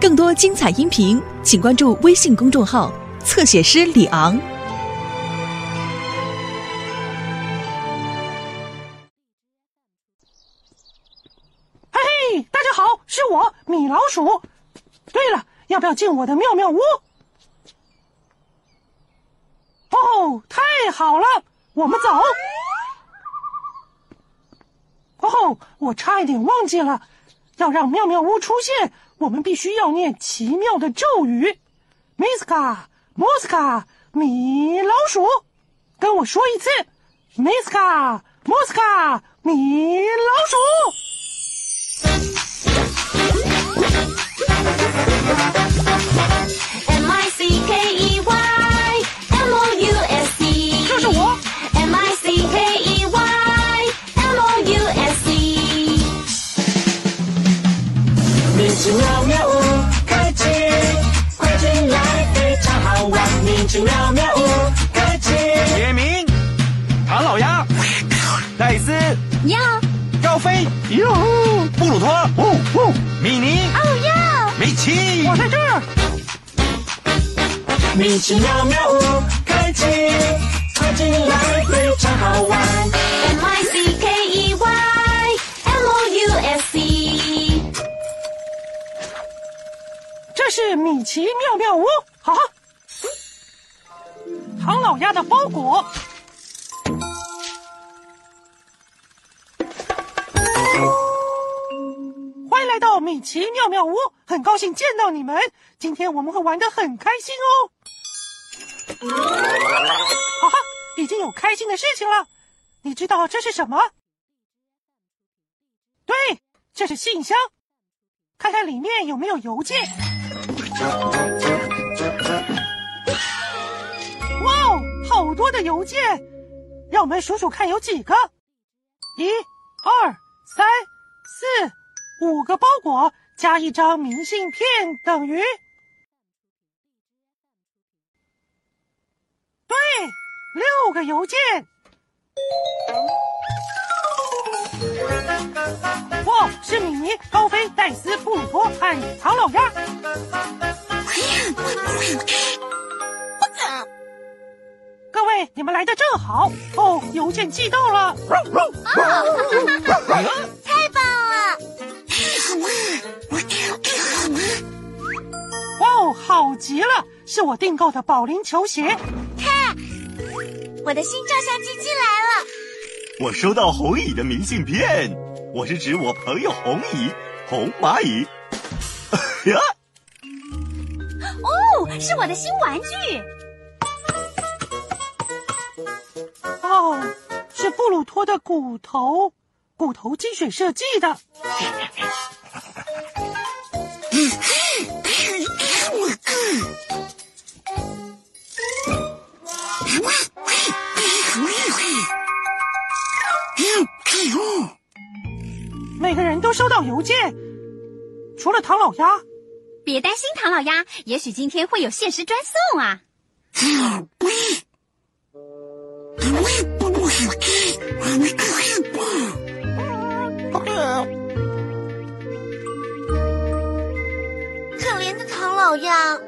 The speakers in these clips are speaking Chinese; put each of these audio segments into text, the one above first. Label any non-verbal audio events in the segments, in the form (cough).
更多精彩音频，请关注微信公众号“侧写师李昂”。嘿嘿，大家好，是我米老鼠。对了，要不要进我的妙妙屋？哦，太好了，我们走。哦吼，我差一点忘记了，要让妙妙屋出现，我们必须要念奇妙的咒语。Miska Moska 米老鼠，跟我说一次，Miska Moska 米老鼠。米奇妙妙屋，好哈。唐老鸭的包裹。欢迎来到米奇妙妙屋，很高兴见到你们。今天我们会玩的很开心哦。哈哈，已经有开心的事情了。你知道这是什么？对，这是信箱。看看里面有没有邮件。哇哦，好多的邮件，让我们数数看有几个。一、二、三、四、五个包裹加一张明信片等于。对，六个邮件。哇，是米妮、高飞、戴斯、布鲁托和唐老鸭。各位，你们来的正好哦，邮件寄到了。哦太棒了！哇哦，好极了，是我订购的保龄球鞋。看，我的新照相机寄来了。我收到红蚁的明信片，我是指我朋友红蚁，红蚂蚁。(laughs) 呀，哦，是我的新玩具。哦，是布鲁托的骨头，骨头精选设计的。每 (laughs) 都收到邮件，除了唐老鸭。别担心，唐老鸭，也许今天会有限时专送啊。可怜的唐老鸭，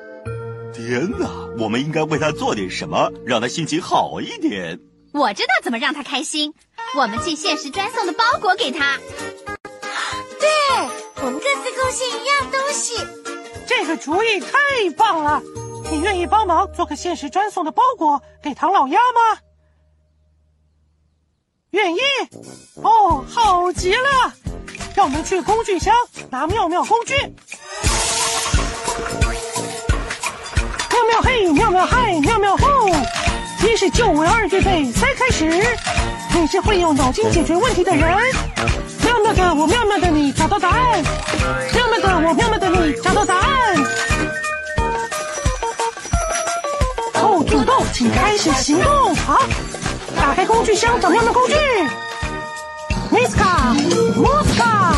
天哪！我们应该为他做点什么，让他心情好一点。我知道怎么让他开心。我们寄限时专送的包裹给他。各自贡献一样东西。这个主意太棒了！你愿意帮忙做个限时专送的包裹给唐老鸭吗？愿意。哦，好极了！让我们去工具箱拿妙妙工具。妙妙嘿，妙妙嗨，妙妙吼！一是九为二预备三开始。你是会用脑筋解决问题的人。妙妙的我，妙妙的你，找到答案。妙妙的我，妙妙的你，找到答案。后主动，请开始行动。好，打开工具箱，找妙妙工具。Miska Moska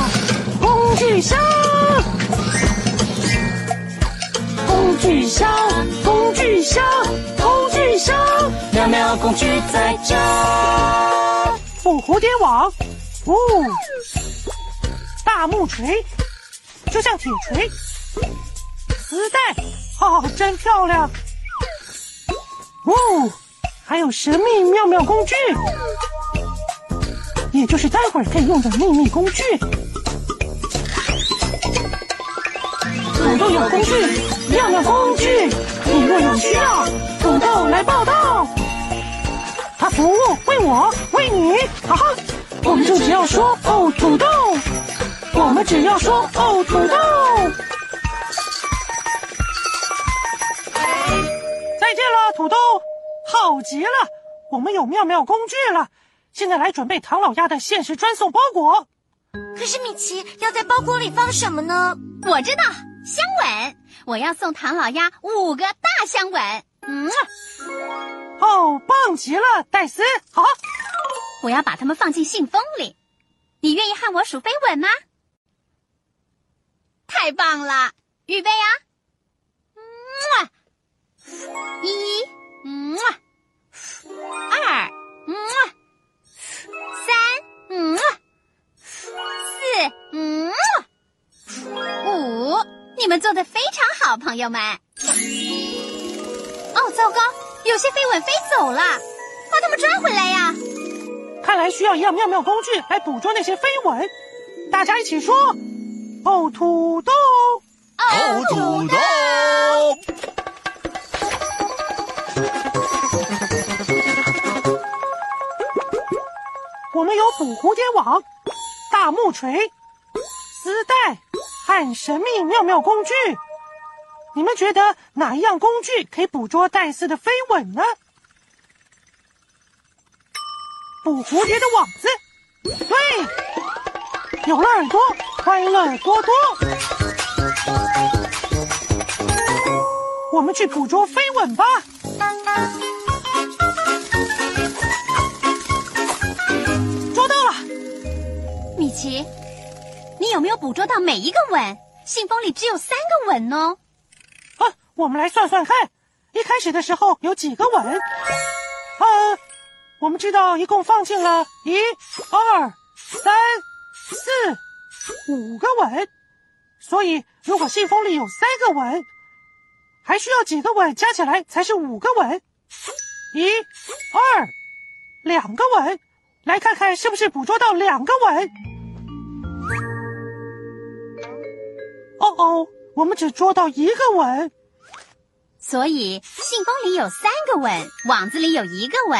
工具箱，工具箱，工具箱，工具箱。妙妙工具在这。捕蝴蝶网，哦，大木锤，就像铁锤，丝带，哦，真漂亮！哦，还有神秘妙妙工具，也就是待会儿可以用的秘密工具。土豆有工具，妙妙工具，你若有需要，土豆来报道。他服务为我为你，哈哈，我们就只要说哦土豆，我们只要说哦土豆。再见了，土豆，好极了，我们有妙妙工具了。现在来准备唐老鸭的限时专送包裹。可是米奇要在包裹里放什么呢？我知道，香吻。我要送唐老鸭五个大香吻。嗯。棒极了，戴斯！好，我要把它们放进信封里。你愿意和我数飞吻吗？太棒了！预备啊！一，嗯二，三，四，五。你们做的非常好，朋友们。哦，糟糕！有些飞吻飞走了，把它们抓回来呀！看来需要一样妙妙工具来捕捉那些飞吻。大家一起说：“哦，土豆，哦，土豆。”我们有捕蝴蝶网、大木锤、丝带和神秘妙妙工具。你们觉得哪一样工具可以捕捉戴斯的飞吻呢？捕蝴蝶的网子，对，有了耳朵，欢乐多多。我们去捕捉飞吻吧。捉到了，米奇，你有没有捕捉到每一个吻？信封里只有三个吻哦。我们来算算看，一开始的时候有几个吻？啊，我们知道一共放进了一、二、三、四、五个吻，所以如果信封里有三个吻，还需要几个吻加起来才是五个吻？一、二，两个吻，来看看是不是捕捉到两个吻？哦哦，我们只捉到一个吻。所以信封里有三个吻，网子里有一个吻，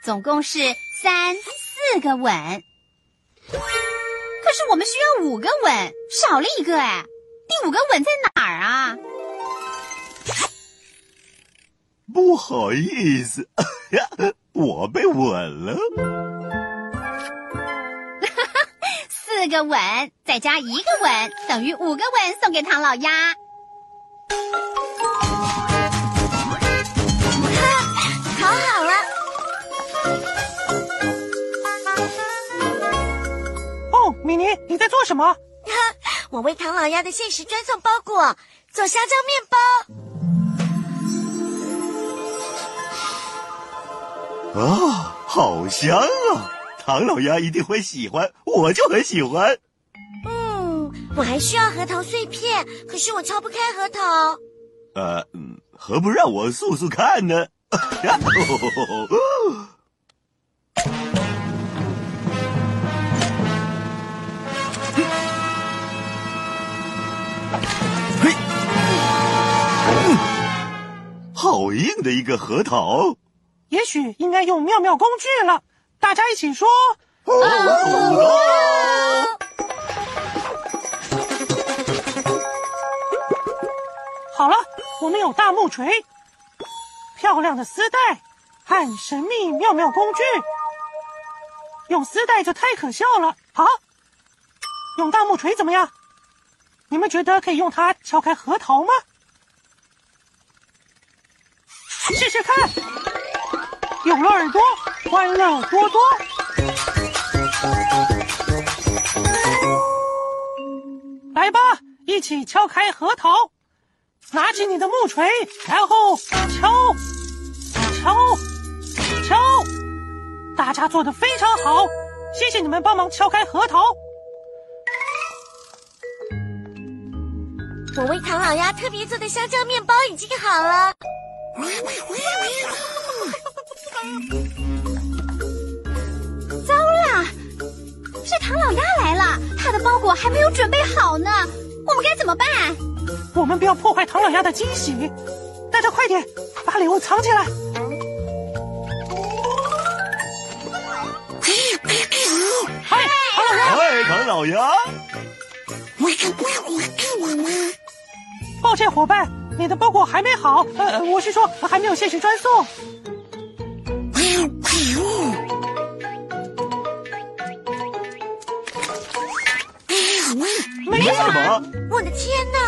总共是三四个吻。可是我们需要五个吻，少了一个哎，第五个吻在哪儿啊？不好意思，(laughs) 我被吻了。四个吻再加一个吻等于五个吻，送给唐老鸭。在做什么？(laughs) 我为唐老鸭的限时专送包裹做香蕉面包。啊，好香啊！唐老鸭一定会喜欢，我就很喜欢。嗯，我还需要核桃碎片，可是我敲不开核桃。呃，何不让我速速看呢？(laughs) 好硬的一个核桃，也许应该用妙妙工具了。大家一起说：好了，我们有大木锤、漂亮的丝带和神秘妙妙工具。用丝带就太可笑了。好，用大木锤怎么样？你们觉得可以用它敲开核桃吗？试试看，有了耳朵，欢乐多多。来吧，一起敲开核桃，拿起你的木锤，然后敲，敲，敲。大家做的非常好，谢谢你们帮忙敲开核桃。我为唐老鸭特别做的香蕉面包已经好了。(laughs) 糟了，是唐老鸭来了，他的包裹还没有准备好呢，我们该怎么办？我们不要破坏唐老鸭的惊喜，大家快点把礼物藏起来。嗨，唐老鸭，嗨，唐老鸭，抱歉伙伴，你的包裹还没好，呃，我是说还没有限时专送。没什么？我的天哪！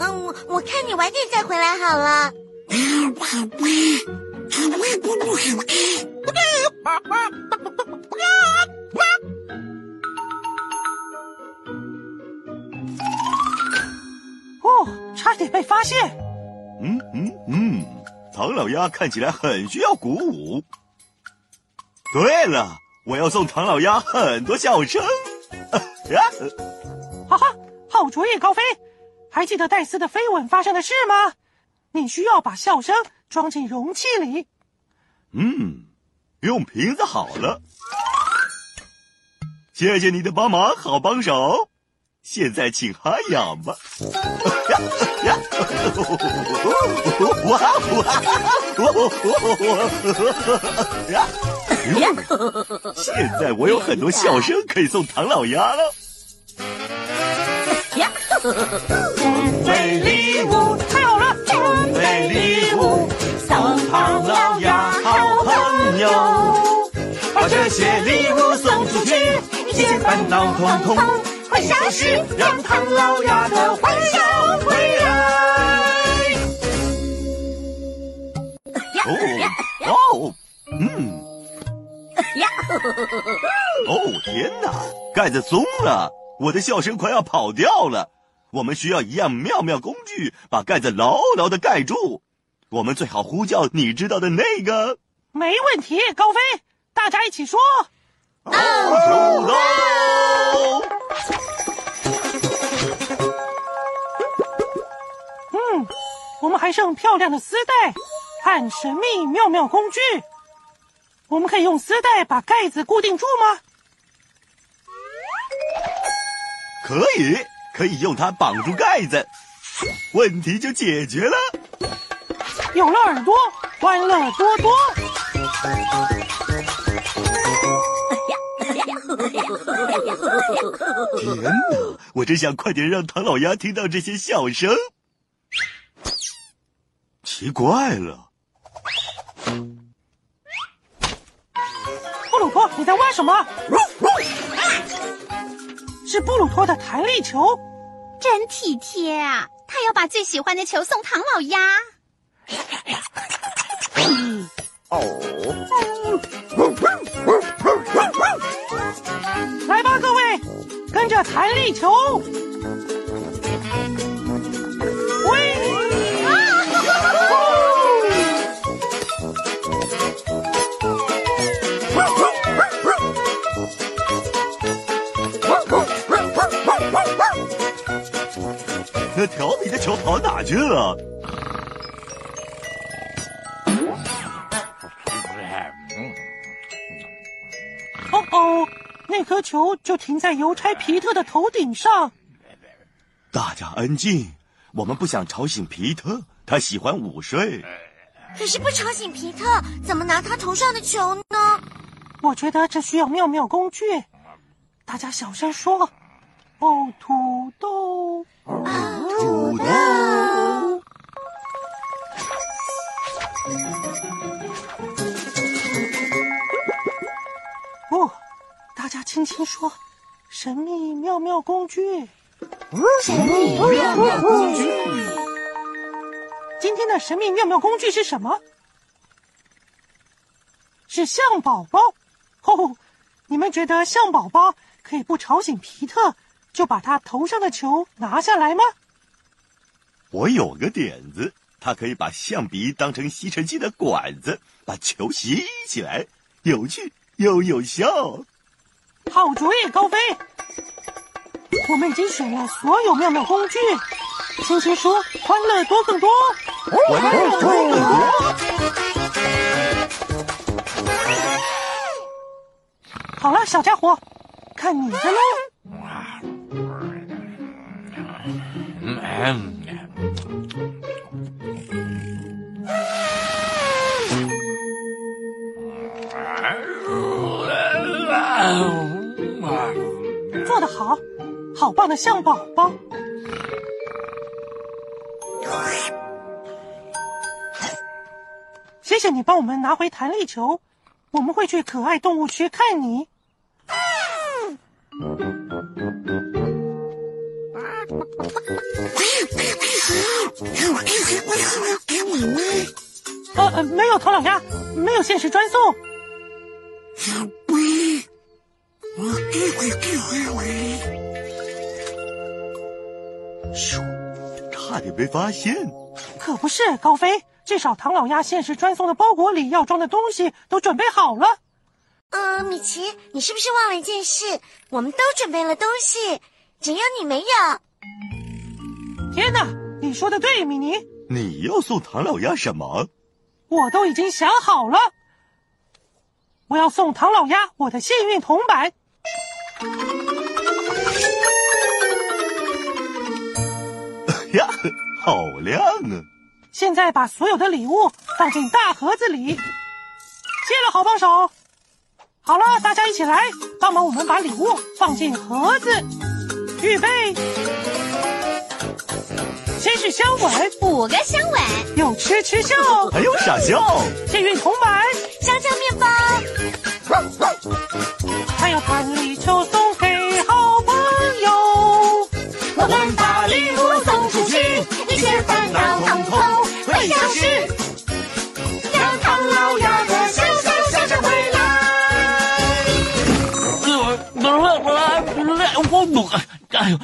嗯，我我看你晚点再回来好了。差点被发现。嗯嗯嗯，唐老鸭看起来很需要鼓舞。对了，我要送唐老鸭很多笑声。啊呀，哈哈，好主意，高飞。还记得戴斯的飞吻发生的事吗？你需要把笑声装进容器里。嗯，用瓶子好了。谢谢你的帮忙，好帮手。现在请哈痒吧。哇哇！呀！现在我有很多笑声可以送唐老鸭了。准备礼物，太好了！准备礼物，送唐老鸭好朋友。把这些礼物送出去，一切烦恼统统会消失，让唐老鸭的欢笑哦哦，嗯。(laughs) 哦天哪，盖子松了，我的笑声快要跑掉了。我们需要一样妙妙工具，把盖子牢牢的盖住。我们最好呼叫你知道的那个。没问题，高飞，大家一起说。哦，土豆。嗯，我们还剩漂亮的丝带和神秘妙妙工具。我们可以用丝带把盖子固定住吗？可以，可以用它绑住盖子，问题就解决了。有了耳朵，欢乐多多。天哪，我真想快点让唐老鸭听到这些笑声。奇怪了，你在挖什么？是布鲁托的弹力球。真体贴啊！他要把最喜欢的球送唐老鸭。来吧，各位，跟着弹力球。那调皮的球跑哪去了？哦哦，那颗球就停在邮差皮特的头顶上。大家安静，我们不想吵醒皮特，他喜欢午睡。可是不吵醒皮特，怎么拿他头上的球呢？我觉得这需要妙妙工具。大家小声说：“哦，土豆。”土豆。哦，大家轻轻说：“神秘妙妙工具。”神秘妙妙工具。今天的神秘妙妙工具是什么？是象宝宝。哦，你们觉得象宝宝可以不吵醒皮特，就把他头上的球拿下来吗？我有个点子，它可以把象鼻当成吸尘器的管子，把球吸起来，有趣又有效。好主意，高飞。我们已经选了所有妙妙工具。星星说：“欢乐多更多，欢乐多更多。”好了，小家伙，看你的喽。做得好，好棒的象宝宝。谢谢你帮我们拿回弹力球，我们会去可爱动物区看你。呃呃，没有唐老鸭，没有限时专送。咻，差点被发现。可不是，高飞，至少唐老鸭限时专送的包裹里要装的东西都准备好了。呃，米奇，你是不是忘了一件事？我们都准备了东西，只有你没有。天哪，你说的对，米妮。你要送唐老鸭什么？我都已经想好了。我要送唐老鸭我的幸运铜板。呀，好亮啊！现在把所有的礼物放进大盒子里。谢了，好帮手。好了，大家一起来帮忙，我们把礼物放进盒子。预备，先是香吻，五个香吻，又吃吃笑，还有傻笑，幸运铜板，香蕉面包，还有弹力球送给好朋友。我们把礼物送出去，一切烦恼统统会消失，让唐老鸭的笑笑笑声回来。哎呦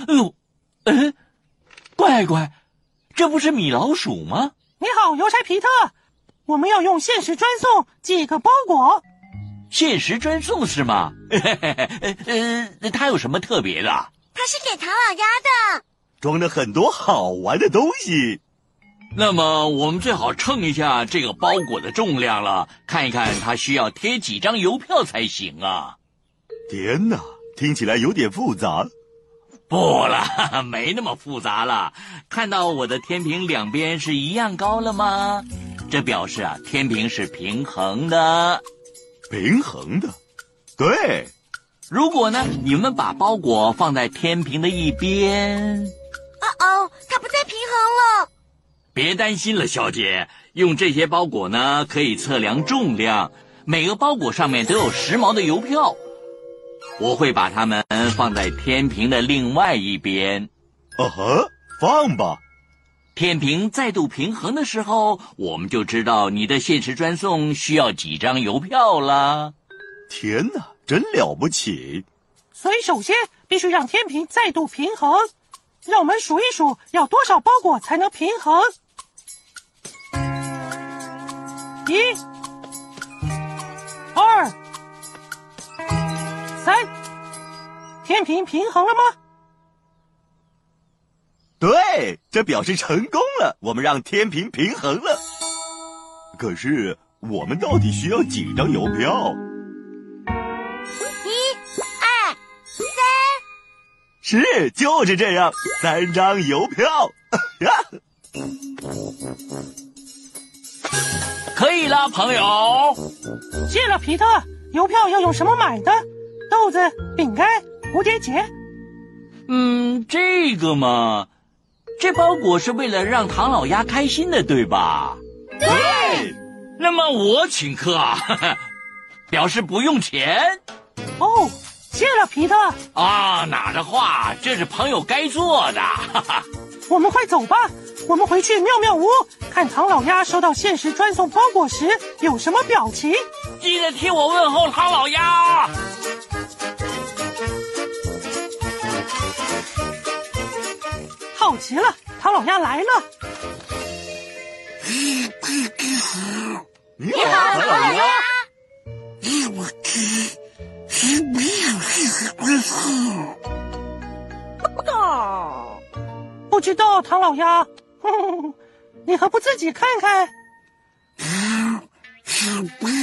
哎呦，嗯，乖乖，这不是米老鼠吗？你好，邮差皮特，我们要用限时专送寄个包裹。限时专送是吗？(laughs) 呃，它有什么特别的？它是给唐老鸭的，装了很多好玩的东西。那么我们最好称一下这个包裹的重量了，看一看它需要贴几张邮票才行啊！天哪，听起来有点复杂。不了，没那么复杂了。看到我的天平两边是一样高了吗？这表示啊，天平是平衡的。平衡的，对。如果呢，你们把包裹放在天平的一边，哦哦，它不再平衡了。别担心了，小姐，用这些包裹呢，可以测量重量。每个包裹上面都有时髦的邮票。我会把它们放在天平的另外一边。哦呵，放吧。天平再度平衡的时候，我们就知道你的限时专送需要几张邮票了。天哪，真了不起！所以首先必须让天平再度平衡。让我们数一数，要多少包裹才能平衡？一、二、三，天平平衡了吗？对，这表示成功了。我们让天平平衡了。可是，我们到底需要几张邮票？一、二、三，是，就是这样，三张邮票。呀，(laughs) 可以了，朋友。谢了，皮特。邮票要用什么买的？豆子、饼干、蝴蝶结。嗯，这个嘛，这包裹是为了让唐老鸭开心的，对吧？对。那么我请客啊，(laughs) 表示不用钱。哦，谢了，皮特。啊，哪的话，这是朋友该做的。哈哈。我们快走吧，我们回去妙妙屋看唐老鸭收到限时专送包裹时有什么表情。记得替我问候唐老鸭。好极了，唐老鸭来了。你好，唐老鸭。不知道，唐老鸭，哼，(laughs) 你还不自己看看？别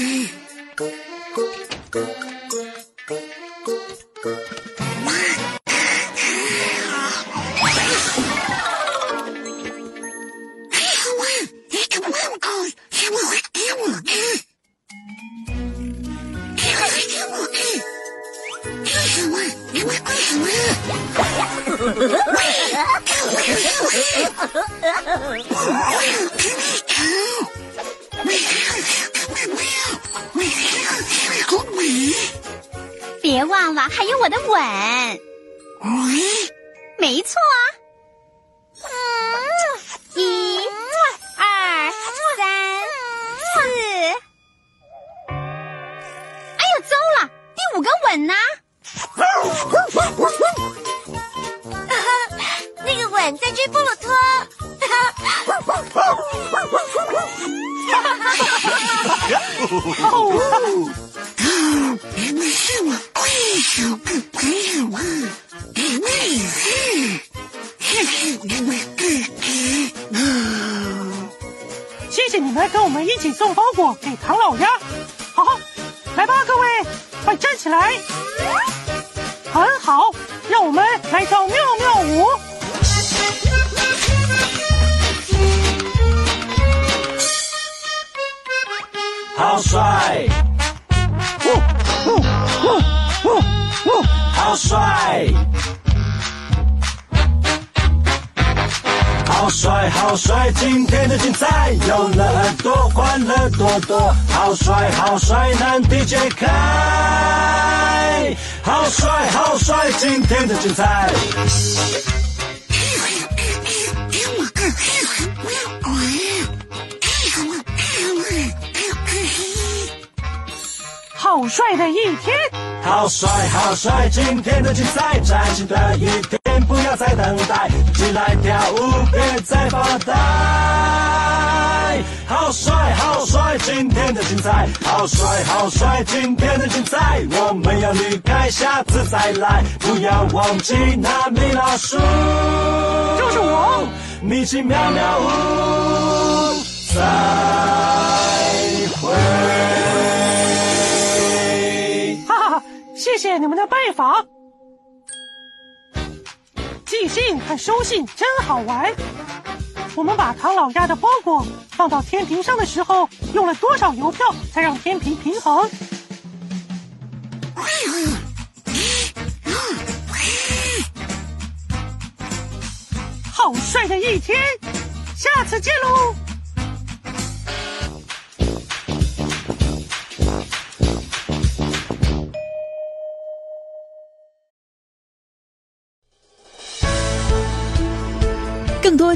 (laughs) 谢谢你们跟我们一起送包裹给唐老鸭。好，来吧，各位，快站起来。很好，让我们来跳妙妙舞。好帅！好帅！好帅好帅！今天的精彩有了耳朵，欢乐多多。好帅好帅，难题解开。好帅好帅！今天的精彩。好帅的一天，好帅好帅！今天的精彩，崭新的一天，不要再等待，起来跳舞，别再发呆。好帅好帅！今天的精彩，好帅好帅！今天的精彩，我们要离开，下次再来，不要忘记那米老鼠，就是我。米奇妙妙屋，再会。哈哈，谢谢你们的拜访。信和收信真好玩。我们把唐老鸭的包裹放到天平上的时候，用了多少邮票才让天平平衡？好帅的一天，下次见喽！